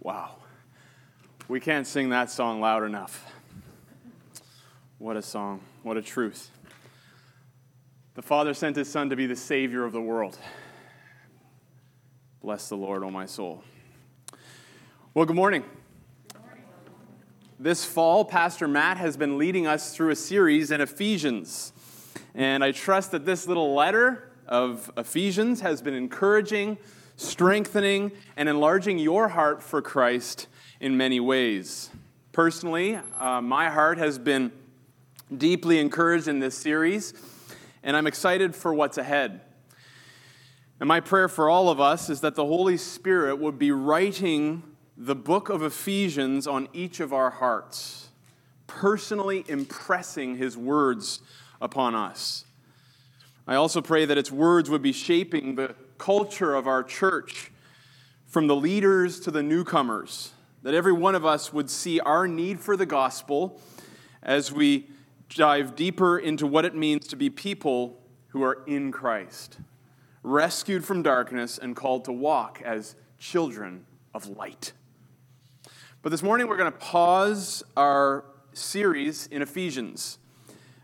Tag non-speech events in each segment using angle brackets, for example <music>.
Wow. We can't sing that song loud enough. What a song. What a truth. The Father sent His Son to be the Savior of the world. Bless the Lord, O oh my soul. Well, good morning. This fall, Pastor Matt has been leading us through a series in Ephesians. And I trust that this little letter of Ephesians has been encouraging strengthening, and enlarging your heart for Christ in many ways. Personally, uh, my heart has been deeply encouraged in this series, and I'm excited for what's ahead. And my prayer for all of us is that the Holy Spirit would be writing the book of Ephesians on each of our hearts, personally impressing his words upon us. I also pray that its words would be shaping the culture of our church, from the leaders to the newcomers, that every one of us would see our need for the gospel as we dive deeper into what it means to be people who are in Christ, rescued from darkness and called to walk as children of light. But this morning we're going to pause our series in Ephesians,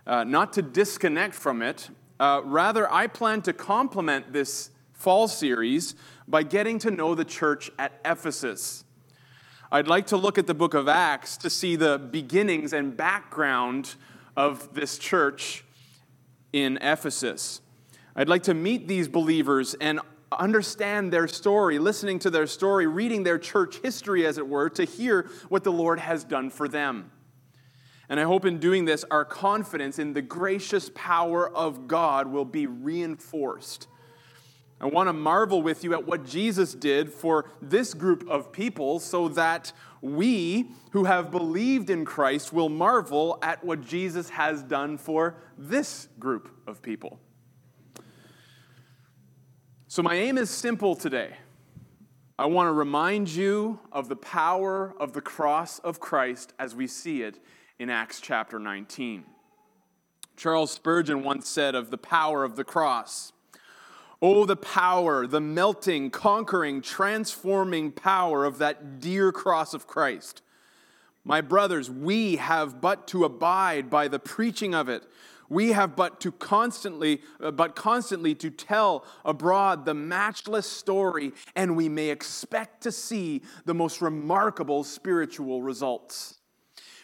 uh, not to disconnect from it. Uh, rather, I plan to complement this fall series by getting to know the church at Ephesus. I'd like to look at the book of Acts to see the beginnings and background of this church in Ephesus. I'd like to meet these believers and understand their story, listening to their story, reading their church history, as it were, to hear what the Lord has done for them. And I hope in doing this, our confidence in the gracious power of God will be reinforced I want to marvel with you at what Jesus did for this group of people so that we who have believed in Christ will marvel at what Jesus has done for this group of people. So, my aim is simple today. I want to remind you of the power of the cross of Christ as we see it in Acts chapter 19. Charles Spurgeon once said of the power of the cross, Oh, the power, the melting, conquering, transforming power of that dear cross of Christ. My brothers, we have but to abide by the preaching of it. We have but to constantly, uh, but constantly to tell abroad the matchless story, and we may expect to see the most remarkable spiritual results.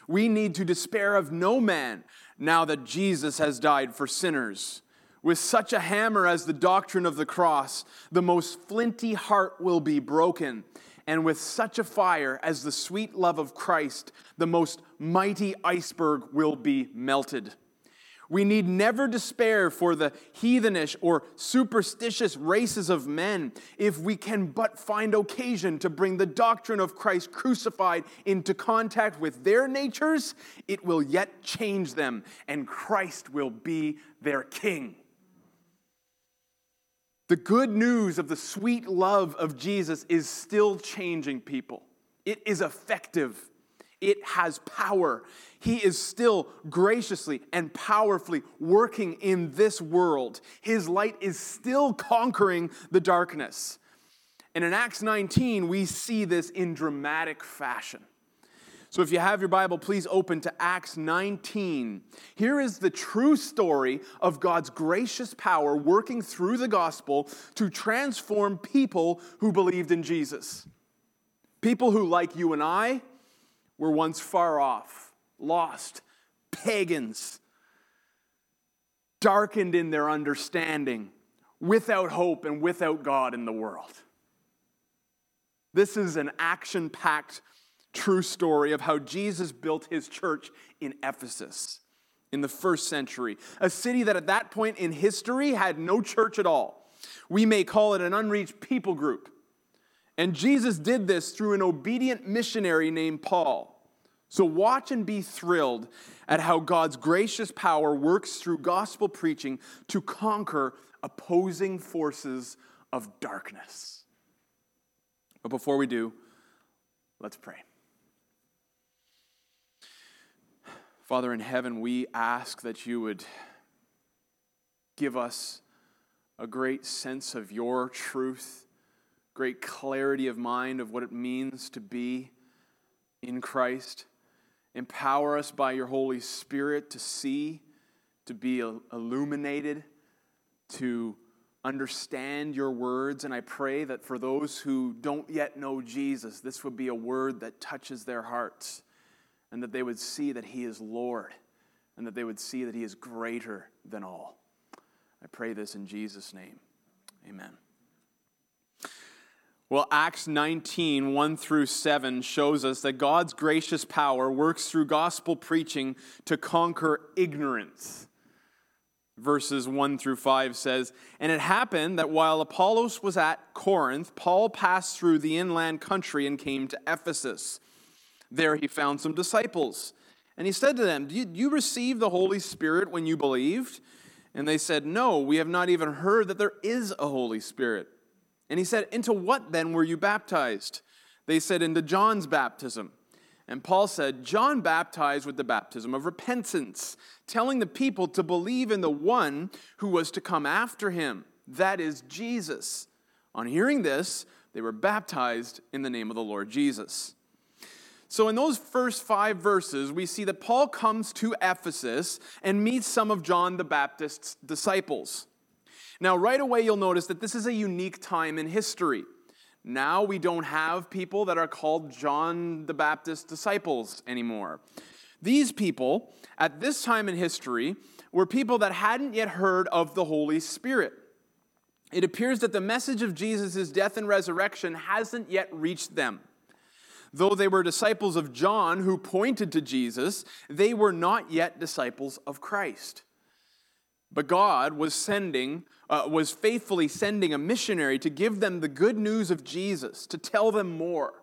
We need to despair of no man now that Jesus has died for sinners. With such a hammer as the doctrine of the cross, the most flinty heart will be broken. And with such a fire as the sweet love of Christ, the most mighty iceberg will be melted. We need never despair for the heathenish or superstitious races of men if we can but find occasion to bring the doctrine of Christ crucified into contact with their natures, it will yet change them, and Christ will be their king. The good news of the sweet love of Jesus is still changing people. It is effective. It has power. He is still graciously and powerfully working in this world. His light is still conquering the darkness. And in Acts 19, we see this in dramatic fashion. So if you have your Bible, please open to Acts 19. Here is the true story of God's gracious power working through the gospel to transform people who believed in Jesus. People who, like you and I, were once far off, lost, pagans, darkened in their understanding, without hope and without God in the world. This is an action packed true story of how Jesus built his church in Ephesus in the first century, a city that at that point in history had no church at all. We may call it an unreached people group. And Jesus did this through an obedient missionary named Paul. So watch and be thrilled at how God's gracious power works through gospel preaching to conquer opposing forces of darkness. But before we do, let's pray. Father in heaven, we ask that you would give us a great sense of your truth great clarity of mind of what it means to be in Christ. Empower us by your Holy Spirit to see, to be illuminated, to understand your words. And I pray that for those who don't yet know Jesus, this would be a word that touches their hearts and that they would see that He is Lord and that they would see that He is greater than all. I pray this in Jesus' name. Amen. Well, Acts 19, 1 through 7 shows us that God's gracious power works through gospel preaching to conquer ignorance. Verses 1 through 5 says, And it happened that while Apollos was at Corinth, Paul passed through the inland country and came to Ephesus. There he found some disciples. And he said to them, Did you receive the Holy Spirit when you believed? And they said, No, we have not even heard that there is a Holy Spirit. And he said, Into what then were you baptized? They said, Into John's baptism. And Paul said, John baptized with the baptism of repentance, telling the people to believe in the one who was to come after him, that is Jesus. On hearing this, they were baptized in the name of the Lord Jesus. So, in those first five verses, we see that Paul comes to Ephesus and meets some of John the Baptist's disciples. Now, right away, you'll notice that this is a unique time in history. Now we don't have people that are called John the Baptist disciples anymore. These people, at this time in history, were people that hadn't yet heard of the Holy Spirit. It appears that the message of Jesus' death and resurrection hasn't yet reached them. Though they were disciples of John who pointed to Jesus, they were not yet disciples of Christ. But God was sending, uh, was faithfully sending a missionary to give them the good news of Jesus, to tell them more.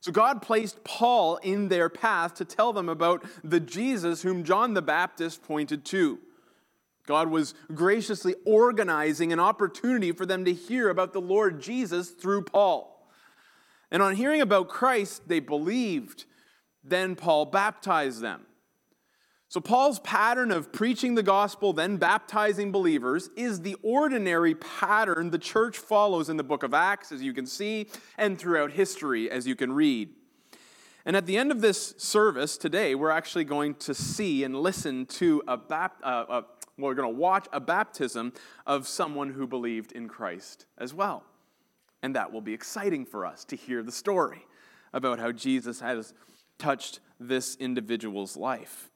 So God placed Paul in their path to tell them about the Jesus whom John the Baptist pointed to. God was graciously organizing an opportunity for them to hear about the Lord Jesus through Paul. And on hearing about Christ, they believed. Then Paul baptized them. So, Paul's pattern of preaching the gospel, then baptizing believers, is the ordinary pattern the church follows in the book of Acts, as you can see, and throughout history, as you can read. And at the end of this service today, we're actually going to see and listen to a, bap- uh, uh, we're going to watch a baptism of someone who believed in Christ as well. And that will be exciting for us to hear the story about how Jesus has touched this individual's life.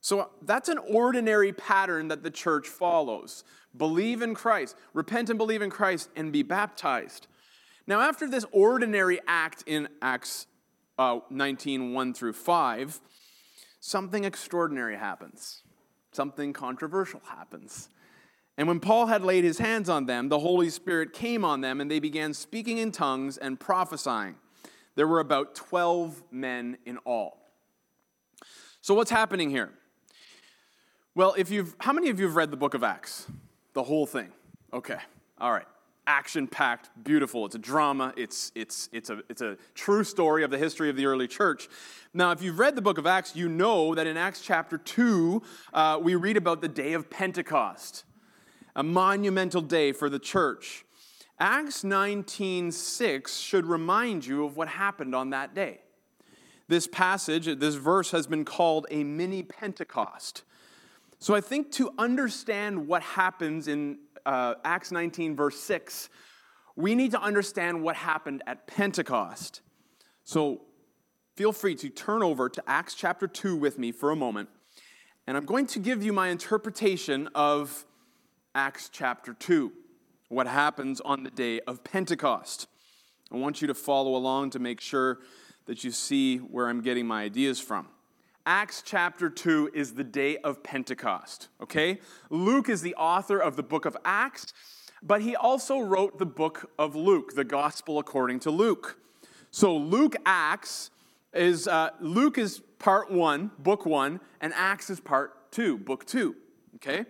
So that's an ordinary pattern that the church follows. Believe in Christ, repent and believe in Christ, and be baptized. Now, after this ordinary act in Acts uh, 19 1 through 5, something extraordinary happens. Something controversial happens. And when Paul had laid his hands on them, the Holy Spirit came on them, and they began speaking in tongues and prophesying. There were about 12 men in all. So, what's happening here? Well, if you've, how many of you have read the book of Acts? The whole thing. Okay. All right. Action packed, beautiful. It's a drama. It's, it's, it's, a, it's a true story of the history of the early church. Now, if you've read the book of Acts, you know that in Acts chapter 2, uh, we read about the day of Pentecost, a monumental day for the church. Acts 19:6 should remind you of what happened on that day. This passage, this verse has been called a mini Pentecost. So I think to understand what happens in uh, Acts 19, verse 6, we need to understand what happened at Pentecost. So feel free to turn over to Acts chapter 2 with me for a moment. And I'm going to give you my interpretation of Acts chapter 2, what happens on the day of Pentecost. I want you to follow along to make sure that you see where I'm getting my ideas from. Acts chapter 2 is the day of Pentecost, okay? Luke is the author of the book of Acts, but he also wrote the book of Luke, the gospel according to Luke. So Luke Acts is, uh, Luke is part one, book one, and Acts is part two, book two, okay?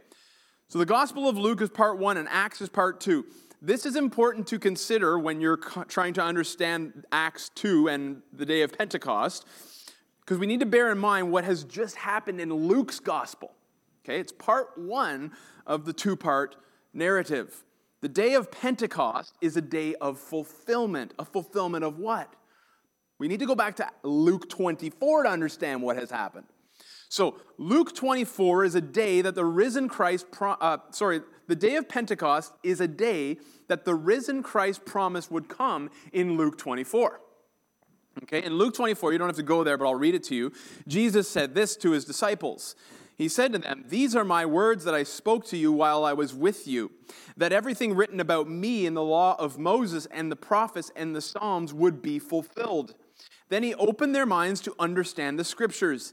So the gospel of Luke is part one, and Acts is part two. This is important to consider when you're trying to understand Acts 2 and the day of Pentecost because we need to bear in mind what has just happened in Luke's gospel. Okay, it's part one of the two part narrative. The day of Pentecost is a day of fulfillment. A fulfillment of what? We need to go back to Luke 24 to understand what has happened. So, Luke 24 is a day that the risen Christ, uh, sorry, the day of Pentecost is a day that the risen Christ promised would come in Luke 24. Okay, in Luke 24, you don't have to go there, but I'll read it to you. Jesus said this to his disciples. He said to them, These are my words that I spoke to you while I was with you, that everything written about me in the law of Moses and the prophets and the Psalms would be fulfilled. Then he opened their minds to understand the scriptures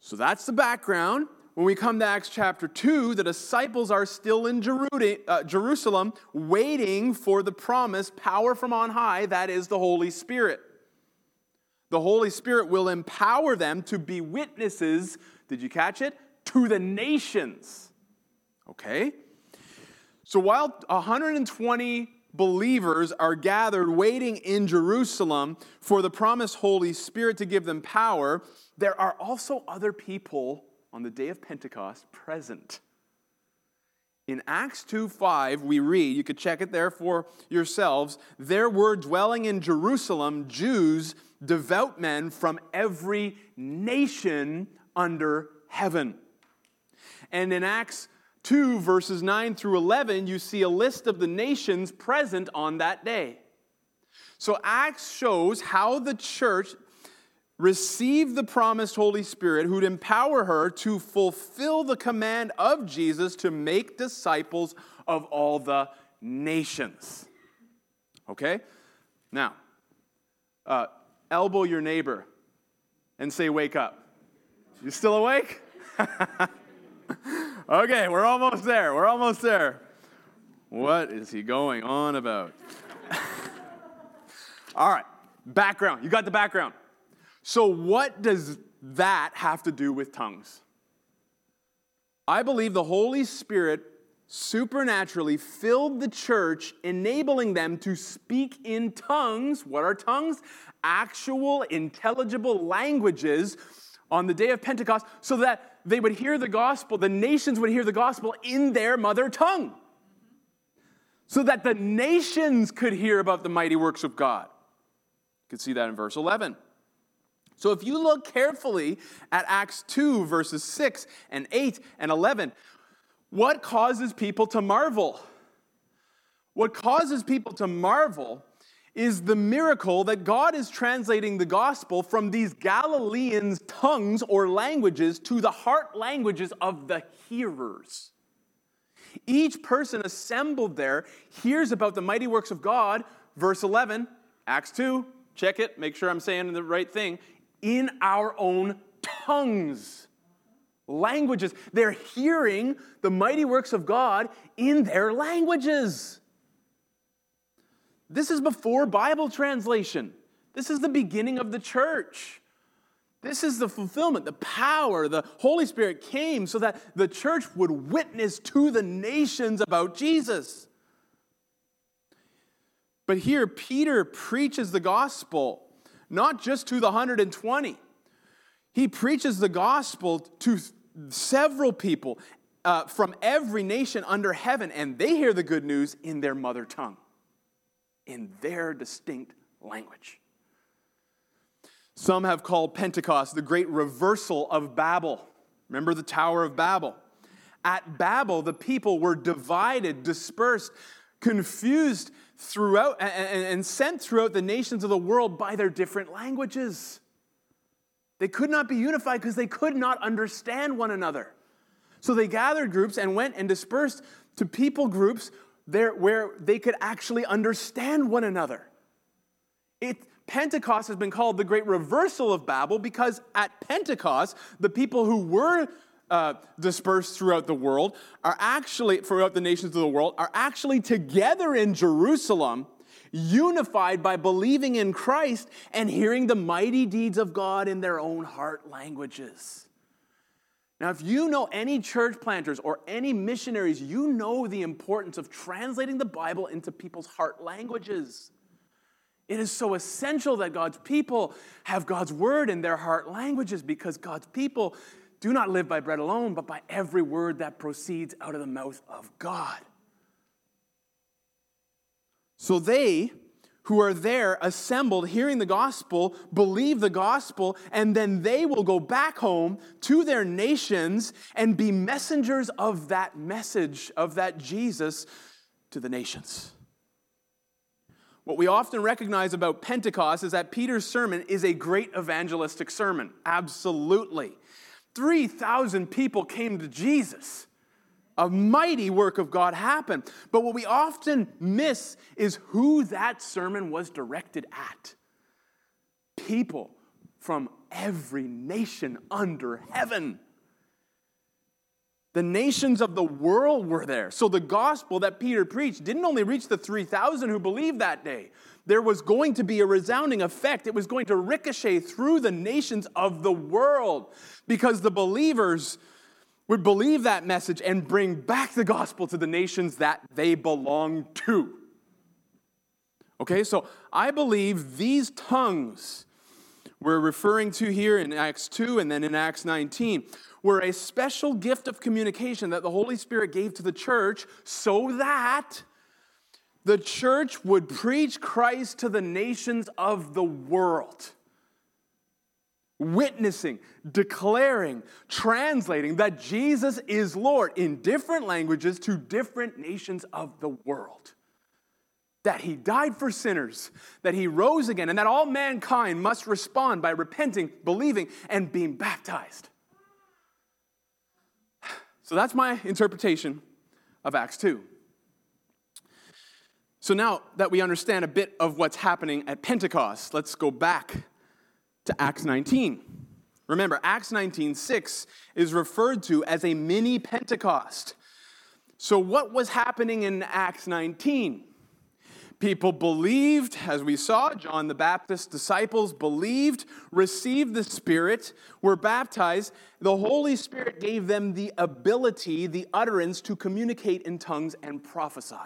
so that's the background. When we come to Acts chapter 2, the disciples are still in uh, Jerusalem waiting for the promise, power from on high, that is the Holy Spirit. The Holy Spirit will empower them to be witnesses, did you catch it? To the nations. Okay? So while 120 believers are gathered waiting in Jerusalem for the promised Holy Spirit to give them power, there are also other people on the day of Pentecost present. In Acts 2 5, we read, you could check it there for yourselves, there were dwelling in Jerusalem Jews, devout men from every nation under heaven. And in Acts 2, verses 9 through 11, you see a list of the nations present on that day. So Acts shows how the church received the promised Holy Spirit who'd empower her to fulfill the command of Jesus to make disciples of all the nations. Okay? Now, uh, elbow your neighbor and say, Wake up. You still awake? <laughs> Okay, we're almost there. We're almost there. What is he going on about? <laughs> All right, background. You got the background. So, what does that have to do with tongues? I believe the Holy Spirit supernaturally filled the church, enabling them to speak in tongues. What are tongues? Actual, intelligible languages on the day of Pentecost so that they would hear the gospel, the nations would hear the gospel in their mother tongue. So that the nations could hear about the mighty works of God. You can see that in verse 11. So if you look carefully at Acts 2, verses 6 and 8 and 11, what causes people to marvel? What causes people to marvel is the miracle that God is translating the gospel from these Galileans' tongues or languages to the heart languages of the hearers. Each person assembled there hears about the mighty works of God, verse 11, Acts 2, check it, make sure I'm saying the right thing, in our own tongues. Languages. They're hearing the mighty works of God in their languages. This is before Bible translation. This is the beginning of the church. This is the fulfillment, the power. The Holy Spirit came so that the church would witness to the nations about Jesus. But here, Peter preaches the gospel, not just to the 120. He preaches the gospel to several people uh, from every nation under heaven, and they hear the good news in their mother tongue in their distinct language. Some have called Pentecost the great reversal of Babel. Remember the Tower of Babel? At Babel, the people were divided, dispersed, confused throughout, and sent throughout the nations of the world by their different languages. They could not be unified because they could not understand one another. So they gathered groups and went and dispersed to people groups there where they could actually understand one another. It, Pentecost has been called the great reversal of Babel because at Pentecost, the people who were uh, dispersed throughout the world, are actually, throughout the nations of the world, are actually together in Jerusalem, unified by believing in Christ and hearing the mighty deeds of God in their own heart languages. Now, if you know any church planters or any missionaries, you know the importance of translating the Bible into people's heart languages. It is so essential that God's people have God's word in their heart languages because God's people do not live by bread alone, but by every word that proceeds out of the mouth of God. So they who are there assembled hearing the gospel believe the gospel, and then they will go back home to their nations and be messengers of that message, of that Jesus to the nations. What we often recognize about Pentecost is that Peter's sermon is a great evangelistic sermon. Absolutely. 3,000 people came to Jesus a mighty work of God happened. But what we often miss is who that sermon was directed at people from every nation under heaven. The nations of the world were there. So the gospel that Peter preached didn't only reach the 3,000 who believed that day. There was going to be a resounding effect. It was going to ricochet through the nations of the world because the believers would believe that message and bring back the gospel to the nations that they belong to. Okay, so I believe these tongues we're referring to here in Acts 2 and then in Acts 19 were a special gift of communication that the Holy Spirit gave to the church so that the church would preach Christ to the nations of the world witnessing, declaring, translating that Jesus is Lord in different languages to different nations of the world. That he died for sinners, that he rose again, and that all mankind must respond by repenting, believing, and being baptized. So that's my interpretation of Acts 2. So now that we understand a bit of what's happening at Pentecost, let's go back to Acts 19. Remember, Acts 19, 6 is referred to as a mini Pentecost. So, what was happening in Acts 19? People believed, as we saw, John the Baptist's disciples believed, received the Spirit, were baptized. The Holy Spirit gave them the ability, the utterance to communicate in tongues and prophesy.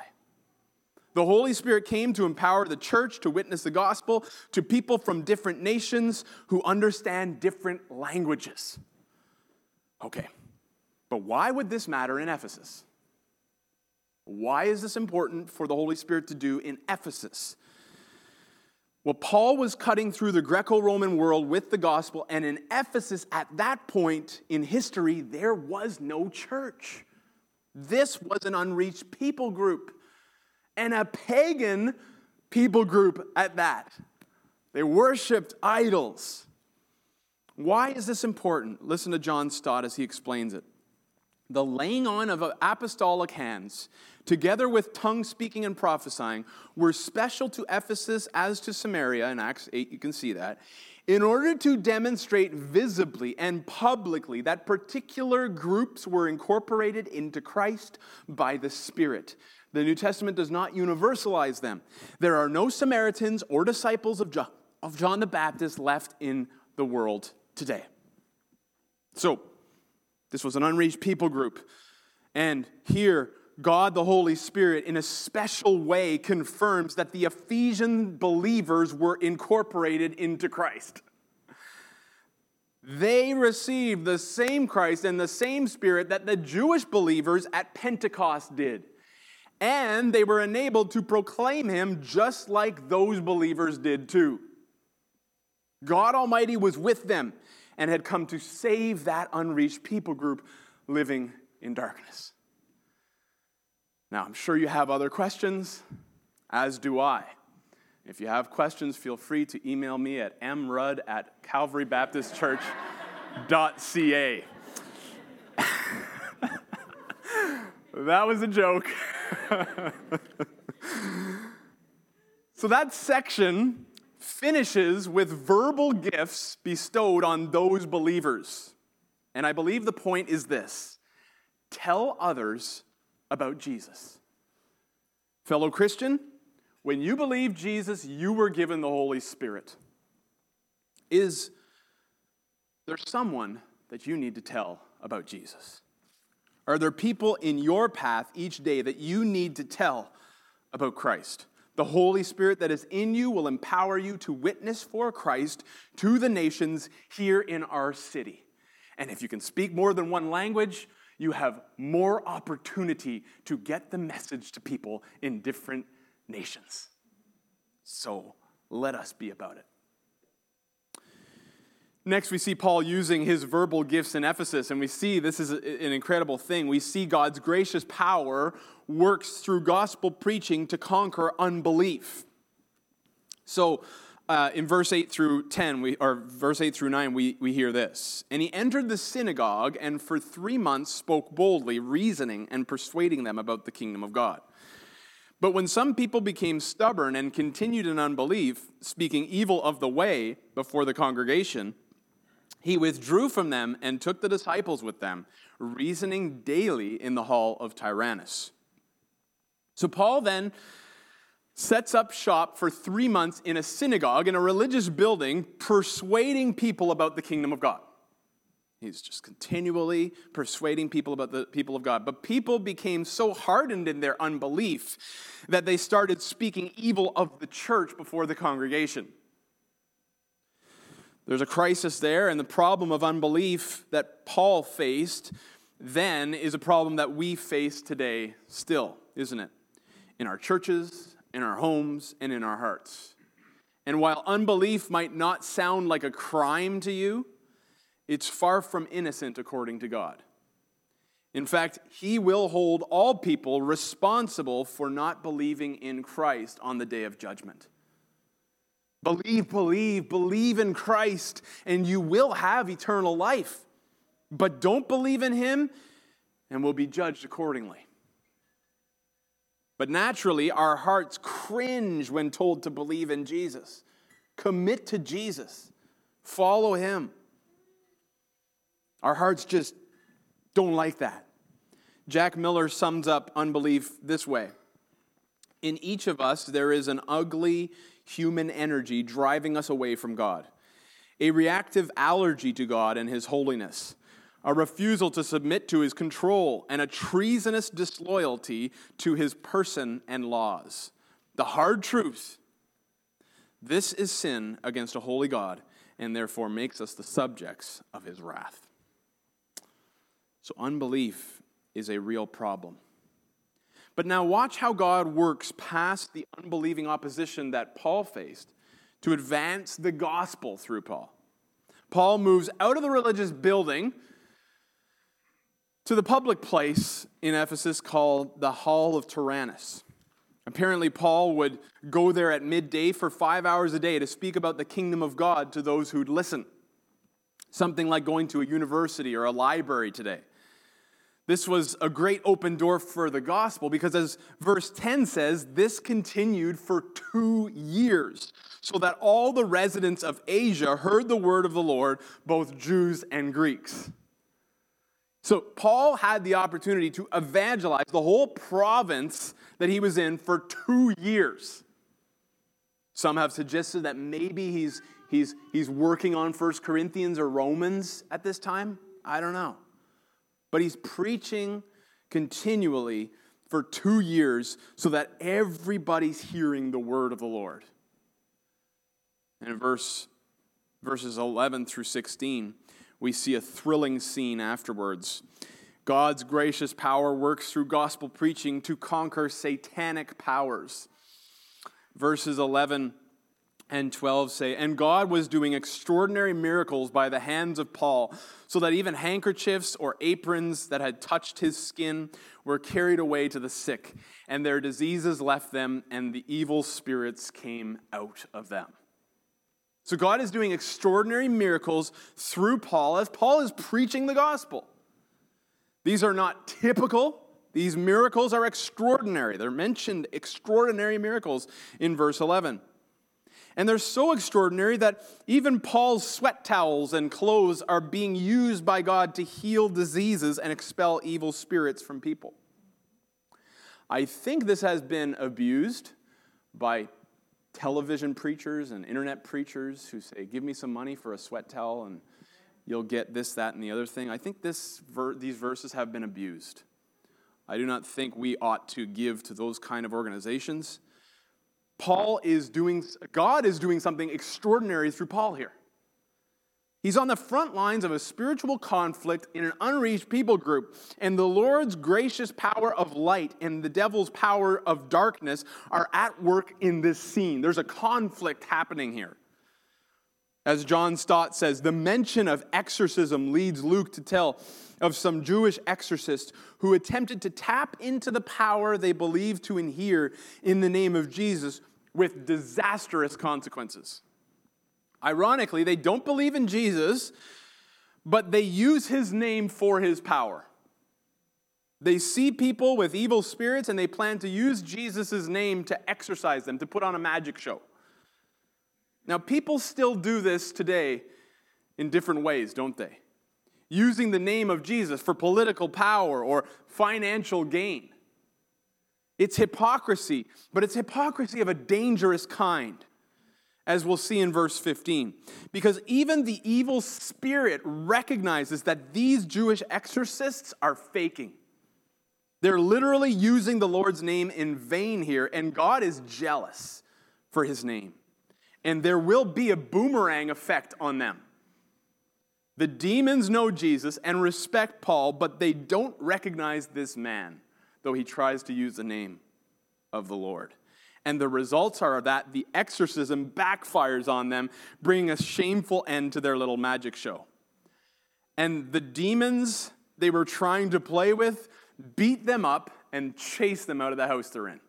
The Holy Spirit came to empower the church to witness the gospel to people from different nations who understand different languages. Okay, but why would this matter in Ephesus? Why is this important for the Holy Spirit to do in Ephesus? Well, Paul was cutting through the Greco Roman world with the gospel, and in Ephesus, at that point in history, there was no church. This was an unreached people group and a pagan people group at that. They worshiped idols. Why is this important? Listen to John Stott as he explains it. The laying on of apostolic hands, together with tongue speaking and prophesying, were special to Ephesus as to Samaria. In Acts 8, you can see that. In order to demonstrate visibly and publicly that particular groups were incorporated into Christ by the Spirit. The New Testament does not universalize them. There are no Samaritans or disciples of John, of John the Baptist left in the world today. So, this was an unreached people group. And here, God the Holy Spirit, in a special way, confirms that the Ephesian believers were incorporated into Christ. They received the same Christ and the same Spirit that the Jewish believers at Pentecost did and they were enabled to proclaim him just like those believers did too. God Almighty was with them and had come to save that unreached people group living in darkness. Now, I'm sure you have other questions, as do I. If you have questions, feel free to email me at mrudd at calvarybaptistchurch.ca. <laughs> that was a joke. <laughs> <laughs> so that section finishes with verbal gifts bestowed on those believers. And I believe the point is this tell others about Jesus. Fellow Christian, when you believe Jesus, you were given the Holy Spirit. Is there someone that you need to tell about Jesus? Are there people in your path each day that you need to tell about Christ? The Holy Spirit that is in you will empower you to witness for Christ to the nations here in our city. And if you can speak more than one language, you have more opportunity to get the message to people in different nations. So let us be about it. Next, we see Paul using his verbal gifts in Ephesus, and we see this is an incredible thing. We see God's gracious power works through gospel preaching to conquer unbelief. So, uh, in verse 8 through 10, we, or verse 8 through 9, we, we hear this. And he entered the synagogue and for three months spoke boldly, reasoning and persuading them about the kingdom of God. But when some people became stubborn and continued in unbelief, speaking evil of the way before the congregation, he withdrew from them and took the disciples with them, reasoning daily in the hall of Tyrannus. So Paul then sets up shop for three months in a synagogue, in a religious building, persuading people about the kingdom of God. He's just continually persuading people about the people of God. But people became so hardened in their unbelief that they started speaking evil of the church before the congregation. There's a crisis there, and the problem of unbelief that Paul faced then is a problem that we face today still, isn't it? In our churches, in our homes, and in our hearts. And while unbelief might not sound like a crime to you, it's far from innocent according to God. In fact, he will hold all people responsible for not believing in Christ on the day of judgment. Believe, believe, believe in Christ, and you will have eternal life. But don't believe in Him, and will be judged accordingly. But naturally, our hearts cringe when told to believe in Jesus. Commit to Jesus, follow Him. Our hearts just don't like that. Jack Miller sums up unbelief this way In each of us, there is an ugly, human energy driving us away from God, a reactive allergy to God and His holiness, a refusal to submit to His control, and a treasonous disloyalty to His person and laws. The hard truth this is sin against a holy God and therefore makes us the subjects of His wrath. So, unbelief is a real problem. But now watch how God works past the unbelieving opposition that Paul faced to advance the gospel through Paul. Paul moves out of the religious building to the public place in Ephesus called the Hall of Tyrannus. Apparently, Paul would go there at midday for five hours a day to speak about the kingdom of God to those who'd listen. Something like going to a university or a library today. This was a great open door for the gospel because, as verse 10 says, this continued for two years, so that all the residents of Asia heard the word of the Lord, both Jews and Greeks. So, Paul had the opportunity to evangelize the whole province that he was in for two years. Some have suggested that maybe he's, he's, he's working on First Corinthians or Romans at this time. I don't know. But he's preaching continually for two years so that everybody's hearing the word of the Lord. And in verse, verses 11 through 16, we see a thrilling scene afterwards. God's gracious power works through gospel preaching to conquer satanic powers. Verses 11 and 12 say, And God was doing extraordinary miracles by the hands of Paul, so that even handkerchiefs or aprons that had touched his skin were carried away to the sick, and their diseases left them, and the evil spirits came out of them. So God is doing extraordinary miracles through Paul as Paul is preaching the gospel. These are not typical. These miracles are extraordinary. They're mentioned extraordinary miracles in verse 11. And they're so extraordinary that even Paul's sweat towels and clothes are being used by God to heal diseases and expel evil spirits from people. I think this has been abused by television preachers and internet preachers who say, Give me some money for a sweat towel and you'll get this, that, and the other thing. I think this ver- these verses have been abused. I do not think we ought to give to those kind of organizations. Paul is doing, God is doing something extraordinary through Paul here. He's on the front lines of a spiritual conflict in an unreached people group, and the Lord's gracious power of light and the devil's power of darkness are at work in this scene. There's a conflict happening here. As John Stott says, the mention of exorcism leads Luke to tell of some Jewish exorcists who attempted to tap into the power they believed to inhere in the name of Jesus with disastrous consequences. Ironically, they don't believe in Jesus, but they use his name for his power. They see people with evil spirits and they plan to use Jesus' name to exorcise them, to put on a magic show. Now, people still do this today in different ways, don't they? Using the name of Jesus for political power or financial gain. It's hypocrisy, but it's hypocrisy of a dangerous kind as we'll see in verse 15. Because even the evil spirit recognizes that these Jewish exorcists are faking. They're literally using the Lord's name in vain here, and God is jealous for his name. And there will be a boomerang effect on them. The demons know Jesus and respect Paul, but they don't recognize this man, though he tries to use the name of the Lord. And the results are that the exorcism backfires on them, bringing a shameful end to their little magic show. And the demons they were trying to play with beat them up and chase them out of the house they're in.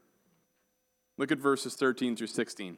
Look at verses 13 through 16.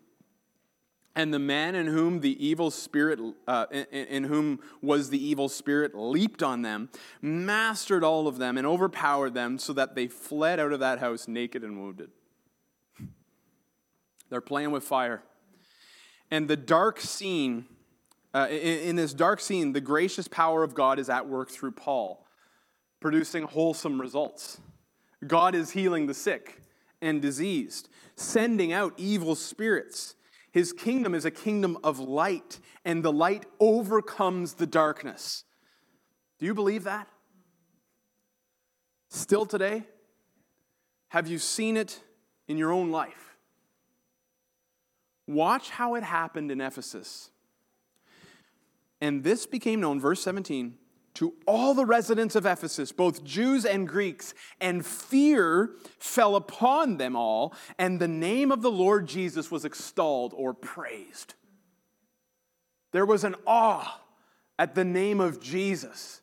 And the man in whom the evil spirit, uh, in, in, whom was the evil spirit, leaped on them, mastered all of them, and overpowered them, so that they fled out of that house naked and wounded. They're playing with fire. And the dark scene uh, in, in this dark scene, the gracious power of God is at work through Paul, producing wholesome results. God is healing the sick and diseased, sending out evil spirits. His kingdom is a kingdom of light, and the light overcomes the darkness. Do you believe that? Still today? Have you seen it in your own life? Watch how it happened in Ephesus. And this became known, verse 17, to all the residents of Ephesus, both Jews and Greeks, and fear fell upon them all, and the name of the Lord Jesus was extolled or praised. There was an awe at the name of Jesus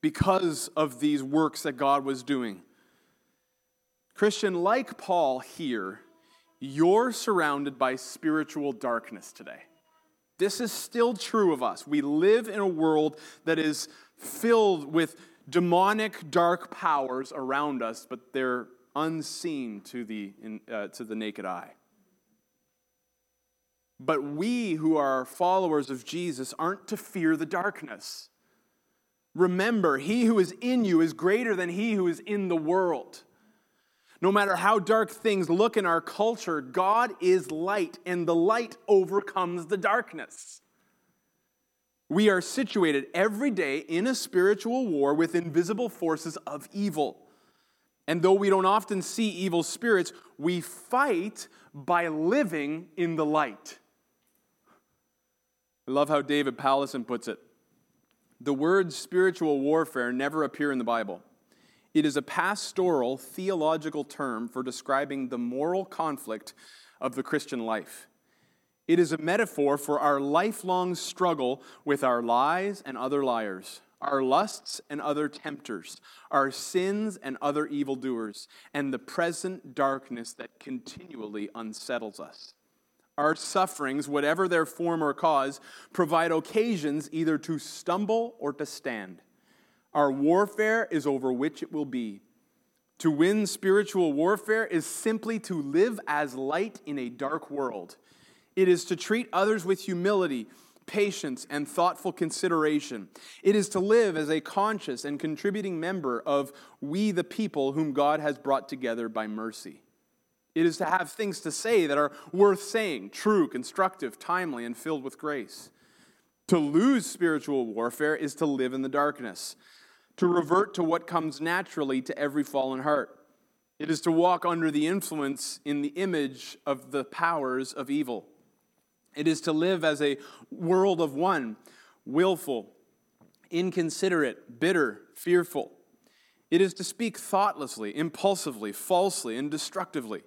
because of these works that God was doing. Christian, like Paul here, you're surrounded by spiritual darkness today. This is still true of us. We live in a world that is filled with demonic, dark powers around us, but they're unseen to the, uh, to the naked eye. But we who are followers of Jesus aren't to fear the darkness. Remember, he who is in you is greater than he who is in the world. No matter how dark things look in our culture, God is light, and the light overcomes the darkness. We are situated every day in a spiritual war with invisible forces of evil. And though we don't often see evil spirits, we fight by living in the light. I love how David Powlison puts it. The words spiritual warfare never appear in the Bible. It is a pastoral theological term for describing the moral conflict of the Christian life. It is a metaphor for our lifelong struggle with our lies and other liars, our lusts and other tempters, our sins and other evildoers, and the present darkness that continually unsettles us. Our sufferings, whatever their form or cause, provide occasions either to stumble or to stand. Our warfare is over which it will be. To win spiritual warfare is simply to live as light in a dark world. It is to treat others with humility, patience, and thoughtful consideration. It is to live as a conscious and contributing member of we, the people whom God has brought together by mercy. It is to have things to say that are worth saying, true, constructive, timely, and filled with grace. To lose spiritual warfare is to live in the darkness to revert to what comes naturally to every fallen heart. It is to walk under the influence in the image of the powers of evil. It is to live as a world of one, willful, inconsiderate, bitter, fearful. It is to speak thoughtlessly, impulsively, falsely, and destructively.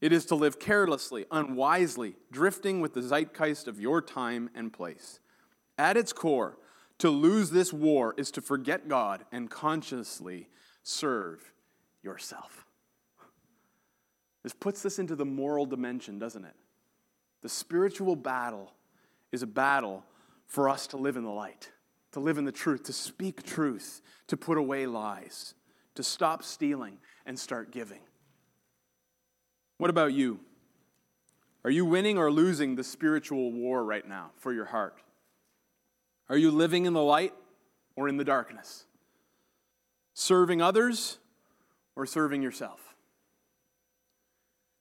It is to live carelessly, unwisely, drifting with the zeitgeist of your time and place. At its core, to lose this war is to forget God and consciously serve yourself. This puts this into the moral dimension, doesn't it? The spiritual battle is a battle for us to live in the light, to live in the truth, to speak truth, to put away lies, to stop stealing and start giving. What about you? Are you winning or losing the spiritual war right now for your heart? Are you living in the light or in the darkness? Serving others or serving yourself?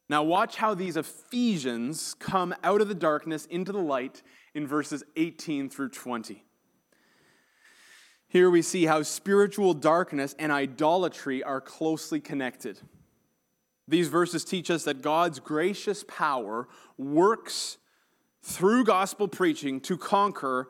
Now, watch how these Ephesians come out of the darkness into the light in verses 18 through 20. Here we see how spiritual darkness and idolatry are closely connected. These verses teach us that God's gracious power works through gospel preaching to conquer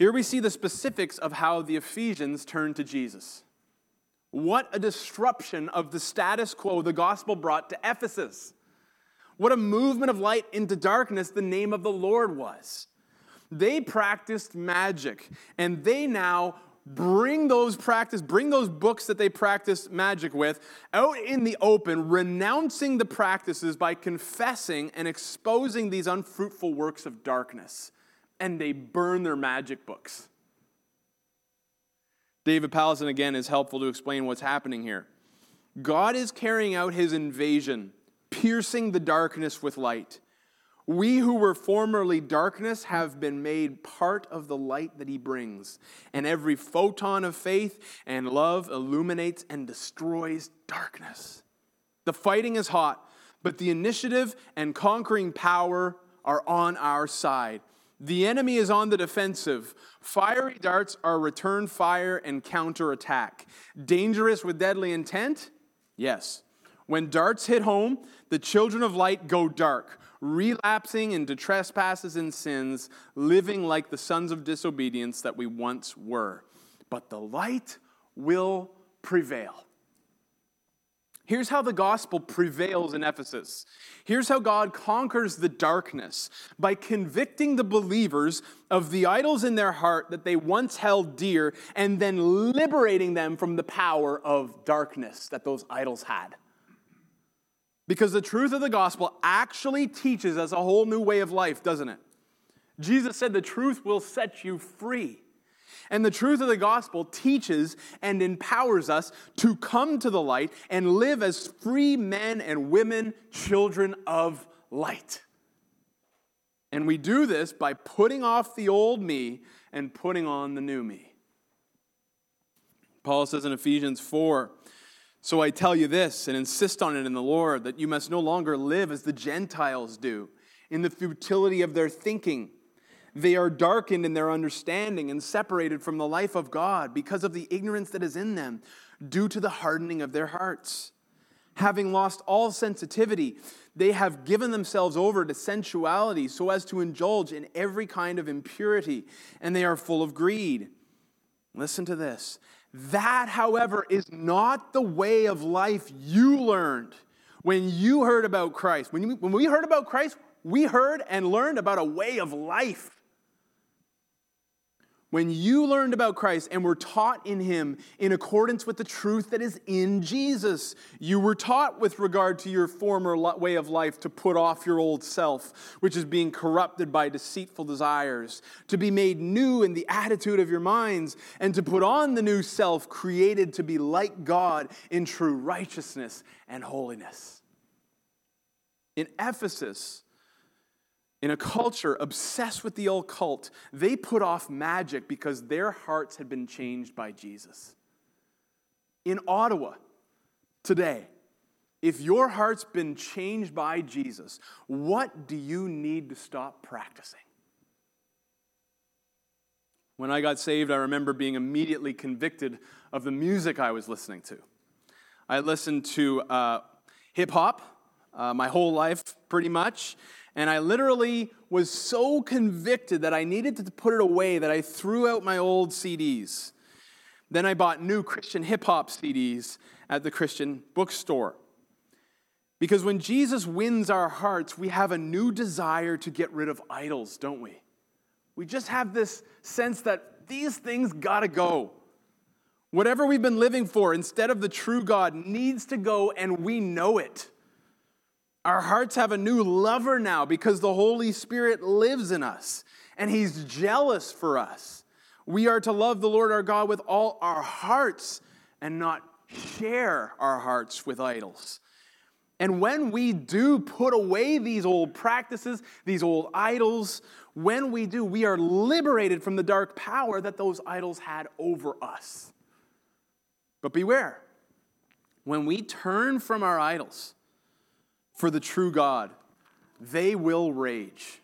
Here we see the specifics of how the Ephesians turned to Jesus. What a disruption of the status quo the gospel brought to Ephesus. What a movement of light into darkness the name of the Lord was. They practiced magic, and they now bring those practice, bring those books that they practiced magic with out in the open, renouncing the practices by confessing and exposing these unfruitful works of darkness and they burn their magic books. David Powlison again is helpful to explain what's happening here. God is carrying out his invasion, piercing the darkness with light. We who were formerly darkness have been made part of the light that he brings. And every photon of faith and love illuminates and destroys darkness. The fighting is hot, but the initiative and conquering power are on our side. The enemy is on the defensive. Fiery darts are return fire and counterattack. Dangerous with deadly intent? Yes. When darts hit home, the children of light go dark, relapsing into trespasses and sins, living like the sons of disobedience that we once were. But the light will prevail. Here's how the gospel prevails in Ephesus. Here's how God conquers the darkness by convicting the believers of the idols in their heart that they once held dear and then liberating them from the power of darkness that those idols had. Because the truth of the gospel actually teaches us a whole new way of life, doesn't it? Jesus said the truth will set you free. And the truth of the gospel teaches and empowers us to come to the light and live as free men and women, children of light. And we do this by putting off the old me and putting on the new me. Paul says in Ephesians 4 So I tell you this and insist on it in the Lord that you must no longer live as the Gentiles do, in the futility of their thinking They are darkened in their understanding and separated from the life of God because of the ignorance that is in them, due to the hardening of their hearts. Having lost all sensitivity, they have given themselves over to sensuality so as to indulge in every kind of impurity, and they are full of greed. Listen to this. That, however, is not the way of life you learned when you heard about Christ. When, you, when we heard about Christ, we heard and learned about a way of life. When you learned about Christ and were taught in Him in accordance with the truth that is in Jesus, you were taught with regard to your former way of life to put off your old self, which is being corrupted by deceitful desires, to be made new in the attitude of your minds, and to put on the new self created to be like God in true righteousness and holiness. In Ephesus, in a culture obsessed with the occult, they put off magic because their hearts had been changed by Jesus. In Ottawa today, if your heart's been changed by Jesus, what do you need to stop practicing? When I got saved, I remember being immediately convicted of the music I was listening to. I listened to uh, hip hop uh, my whole life, pretty much. And I literally was so convicted that I needed to put it away that I threw out my old CDs. Then I bought new Christian hip hop CDs at the Christian bookstore. Because when Jesus wins our hearts, we have a new desire to get rid of idols, don't we? We just have this sense that these things gotta go. Whatever we've been living for instead of the true God needs to go, and we know it. Our hearts have a new lover now because the Holy Spirit lives in us and He's jealous for us. We are to love the Lord our God with all our hearts and not share our hearts with idols. And when we do put away these old practices, these old idols, when we do, we are liberated from the dark power that those idols had over us. But beware, when we turn from our idols, for the true God, they will rage.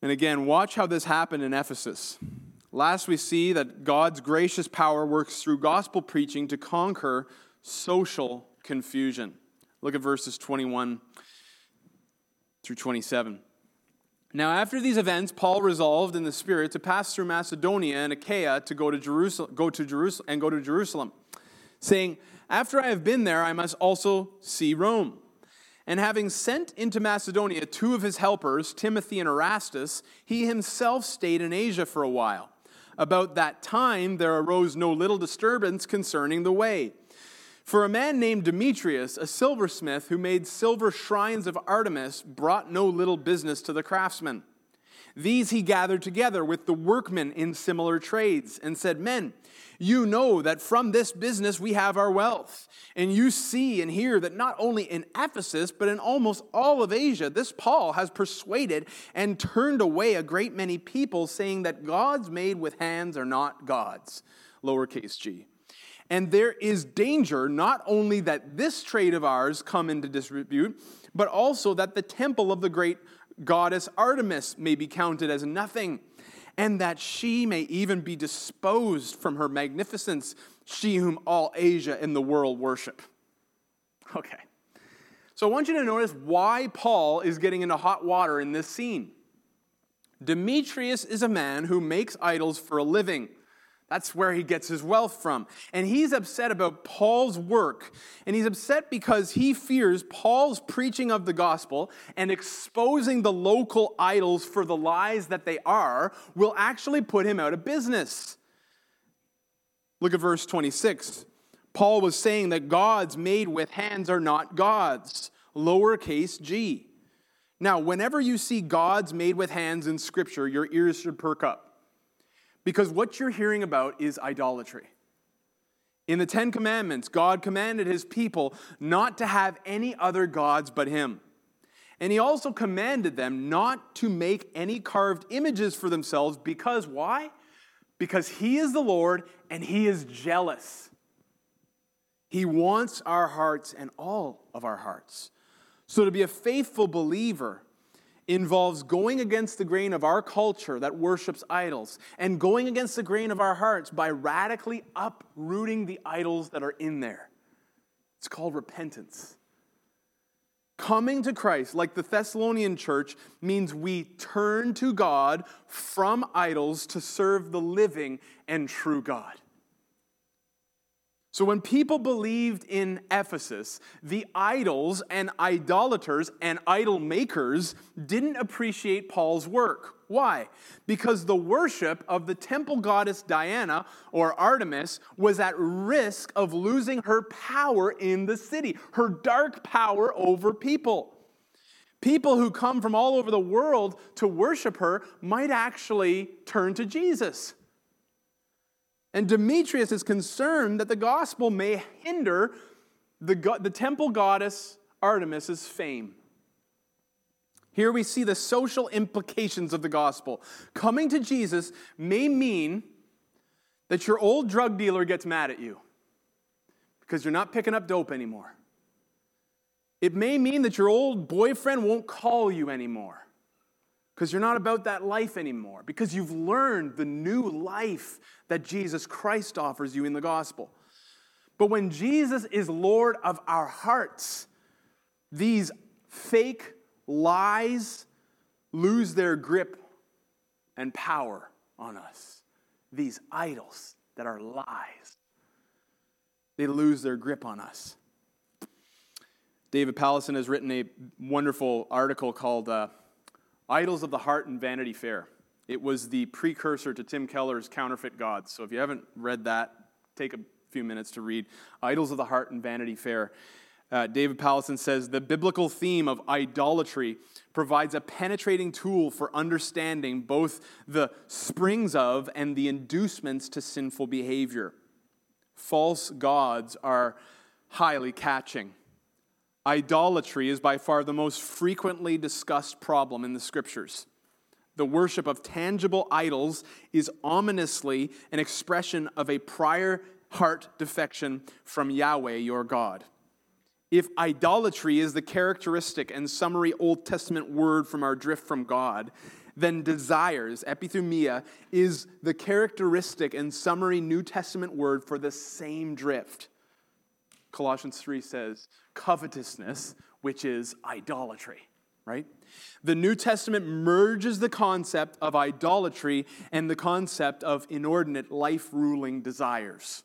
And again, watch how this happened in Ephesus. Last, we see that God's gracious power works through gospel preaching to conquer social confusion. Look at verses 21 through 27. Now, after these events, Paul resolved in the Spirit to pass through Macedonia and Achaia to go to Jerusalem, go to Jerusalem and go to Jerusalem, saying, after I have been there, I must also see Rome. And having sent into Macedonia two of his helpers, Timothy and Erastus, he himself stayed in Asia for a while. About that time, there arose no little disturbance concerning the way. For a man named Demetrius, a silversmith who made silver shrines of Artemis, brought no little business to the craftsmen. These he gathered together with the workmen in similar trades and said, Men, you know that from this business we have our wealth. And you see and hear that not only in Ephesus, but in almost all of Asia, this Paul has persuaded and turned away a great many people, saying that gods made with hands are not gods. Lowercase g. And there is danger not only that this trade of ours come into disrepute, but also that the temple of the great goddess Artemis may be counted as nothing and that she may even be disposed from her magnificence, she whom all Asia and the world worship. Okay. So I want you to notice why Paul is getting into hot water in this scene. Demetrius is a man who makes idols for a living. That's where he gets his wealth from. And he's upset about Paul's work. And he's upset because he fears Paul's preaching of the gospel and exposing the local idols for the lies that they are will actually put him out of business. Look at verse 26. Paul was saying that gods made with hands are not gods, lowercase g. Now, whenever you see gods made with hands in Scripture, your ears should perk up. Because what you're hearing about is idolatry. In the Ten Commandments, God commanded his people not to have any other gods but him. And he also commanded them not to make any carved images for themselves because why? Because he is the Lord and he is jealous. He wants our hearts and all of our hearts. So to be a faithful believer involves going against the grain of our culture that worships idols and going against the grain of our hearts by radically uprooting the idols that are in there. It's called repentance. Coming to Christ, like the Thessalonian church, means we turn to God from idols to serve the living and true God. So, when people believed in Ephesus, the idols and idolaters and idol makers didn't appreciate Paul's work. Why? Because the worship of the temple goddess Diana or Artemis was at risk of losing her power in the city, her dark power over people. People who come from all over the world to worship her might actually turn to Jesus. And Demetrius is concerned that the gospel may hinder the, the temple goddess Artemis's fame. Here we see the social implications of the gospel. Coming to Jesus may mean that your old drug dealer gets mad at you because you're not picking up dope anymore. It may mean that your old boyfriend won't call you anymore because you're not about that life anymore, because you've learned the new life that Jesus Christ offers you in the gospel. But when Jesus is Lord of our hearts, these fake lies lose their grip and power on us. These idols that are lies, they lose their grip on us. David Powlison has written a wonderful article called uh, Idols of the Heart and Vanity Fair. It was the precursor to Tim Keller's Counterfeit Gods. So if you haven't read that, take a few minutes to read Idols of the Heart and Vanity Fair. Uh, David Powlison says the biblical theme of idolatry provides a penetrating tool for understanding both the springs of and the inducements to sinful behavior. False gods are highly catching. Idolatry is by far the most frequently discussed problem in the scriptures. The worship of tangible idols is ominously an expression of a prior heart defection from Yahweh your God. If idolatry is the characteristic and summary Old Testament word from our drift from God, then desires, epithumia, is the characteristic and summary New Testament word for the same drift. Colossians 3 says, covetousness, which is idolatry, right? The New Testament merges the concept of idolatry and the concept of inordinate life ruling desires.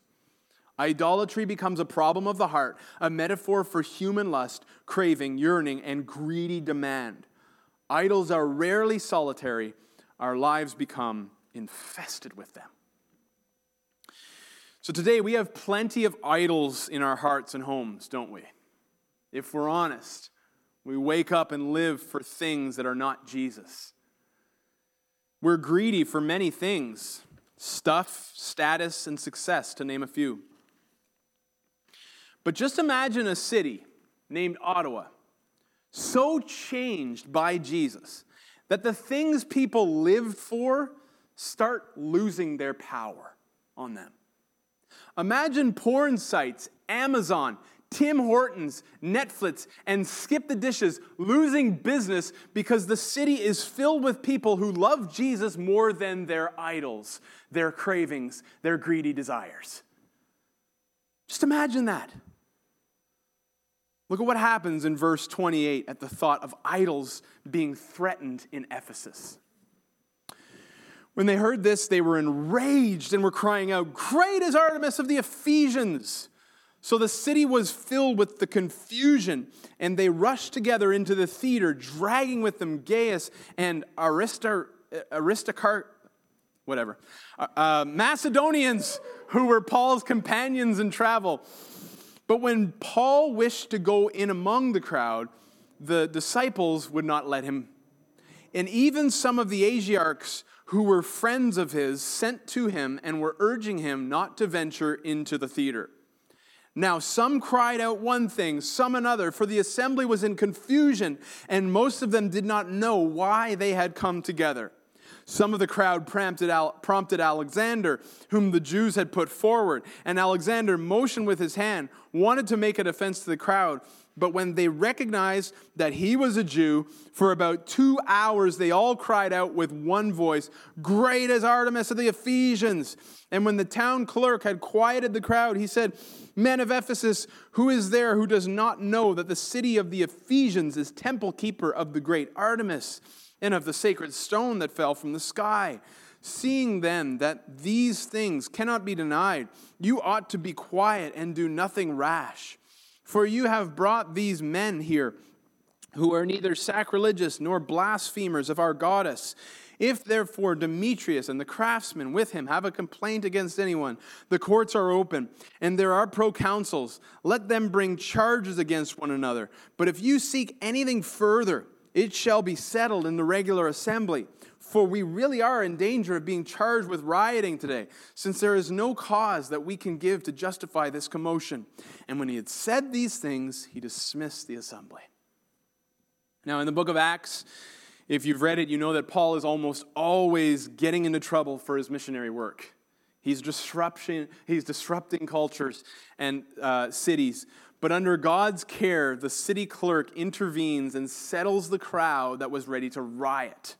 Idolatry becomes a problem of the heart, a metaphor for human lust, craving, yearning, and greedy demand. Idols are rarely solitary, our lives become infested with them. So today we have plenty of idols in our hearts and homes, don't we? If we're honest, we wake up and live for things that are not Jesus. We're greedy for many things stuff, status, and success, to name a few. But just imagine a city named Ottawa so changed by Jesus that the things people lived for start losing their power on them. Imagine porn sites, Amazon, Tim Hortons, Netflix, and Skip the Dishes losing business because the city is filled with people who love Jesus more than their idols, their cravings, their greedy desires. Just imagine that. Look at what happens in verse 28 at the thought of idols being threatened in Ephesus. When they heard this, they were enraged and were crying out, Great is Artemis of the Ephesians! So the city was filled with the confusion, and they rushed together into the theater, dragging with them Gaius and Aristar, whatever, uh, uh, Macedonians who were Paul's companions in travel. But when Paul wished to go in among the crowd, the disciples would not let him. And even some of the Asiarchs who were friends of his sent to him and were urging him not to venture into the theater. Now, some cried out one thing, some another, for the assembly was in confusion, and most of them did not know why they had come together. Some of the crowd prompted, prompted Alexander, whom the Jews had put forward, and Alexander motioned with his hand, wanted to make a defense to the crowd, But when they recognized that he was a Jew, for about two hours they all cried out with one voice, Great is Artemis of the Ephesians! And when the town clerk had quieted the crowd, he said, Men of Ephesus, who is there who does not know that the city of the Ephesians is temple keeper of the great Artemis and of the sacred stone that fell from the sky? Seeing then that these things cannot be denied, you ought to be quiet and do nothing rash. For you have brought these men here who are neither sacrilegious nor blasphemers of our goddess. If therefore Demetrius and the craftsmen with him have a complaint against anyone, the courts are open, and there are proconsuls. Let them bring charges against one another. But if you seek anything further, it shall be settled in the regular assembly. For we really are in danger of being charged with rioting today, since there is no cause that we can give to justify this commotion. And when he had said these things, he dismissed the assembly. Now, in the book of Acts, if you've read it, you know that Paul is almost always getting into trouble for his missionary work. He's disrupting, he's disrupting cultures and uh, cities. But under God's care, the city clerk intervenes and settles the crowd that was ready to riot.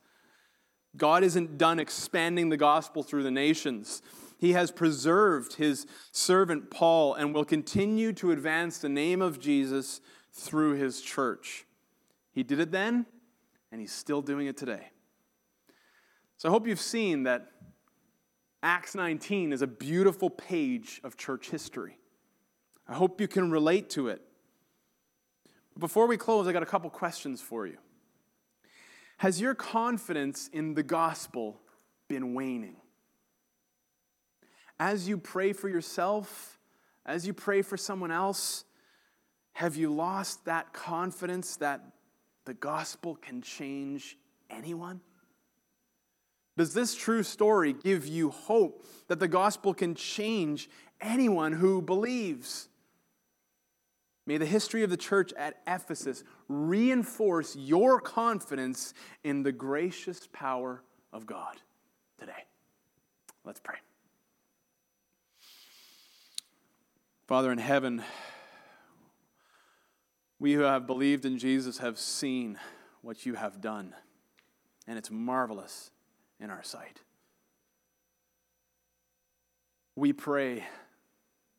God isn't done expanding the gospel through the nations. He has preserved his servant Paul and will continue to advance the name of Jesus through his church. He did it then, and he's still doing it today. So I hope you've seen that Acts 19 is a beautiful page of church history. I hope you can relate to it. Before we close, I got a couple questions for you. Has your confidence in the gospel been waning? As you pray for yourself, as you pray for someone else, have you lost that confidence that the gospel can change anyone? Does this true story give you hope that the gospel can change anyone who believes? May the history of the church at Ephesus reinforce your confidence in the gracious power of God today. Let's pray. Father in heaven, we who have believed in Jesus have seen what you have done, and it's marvelous in our sight. We pray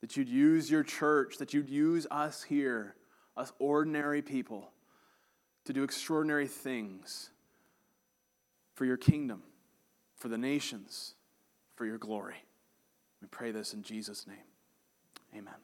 that you'd use your church, that you'd use us here, us ordinary people, to do extraordinary things for your kingdom, for the nations, for your glory. We pray this in Jesus' name. Amen.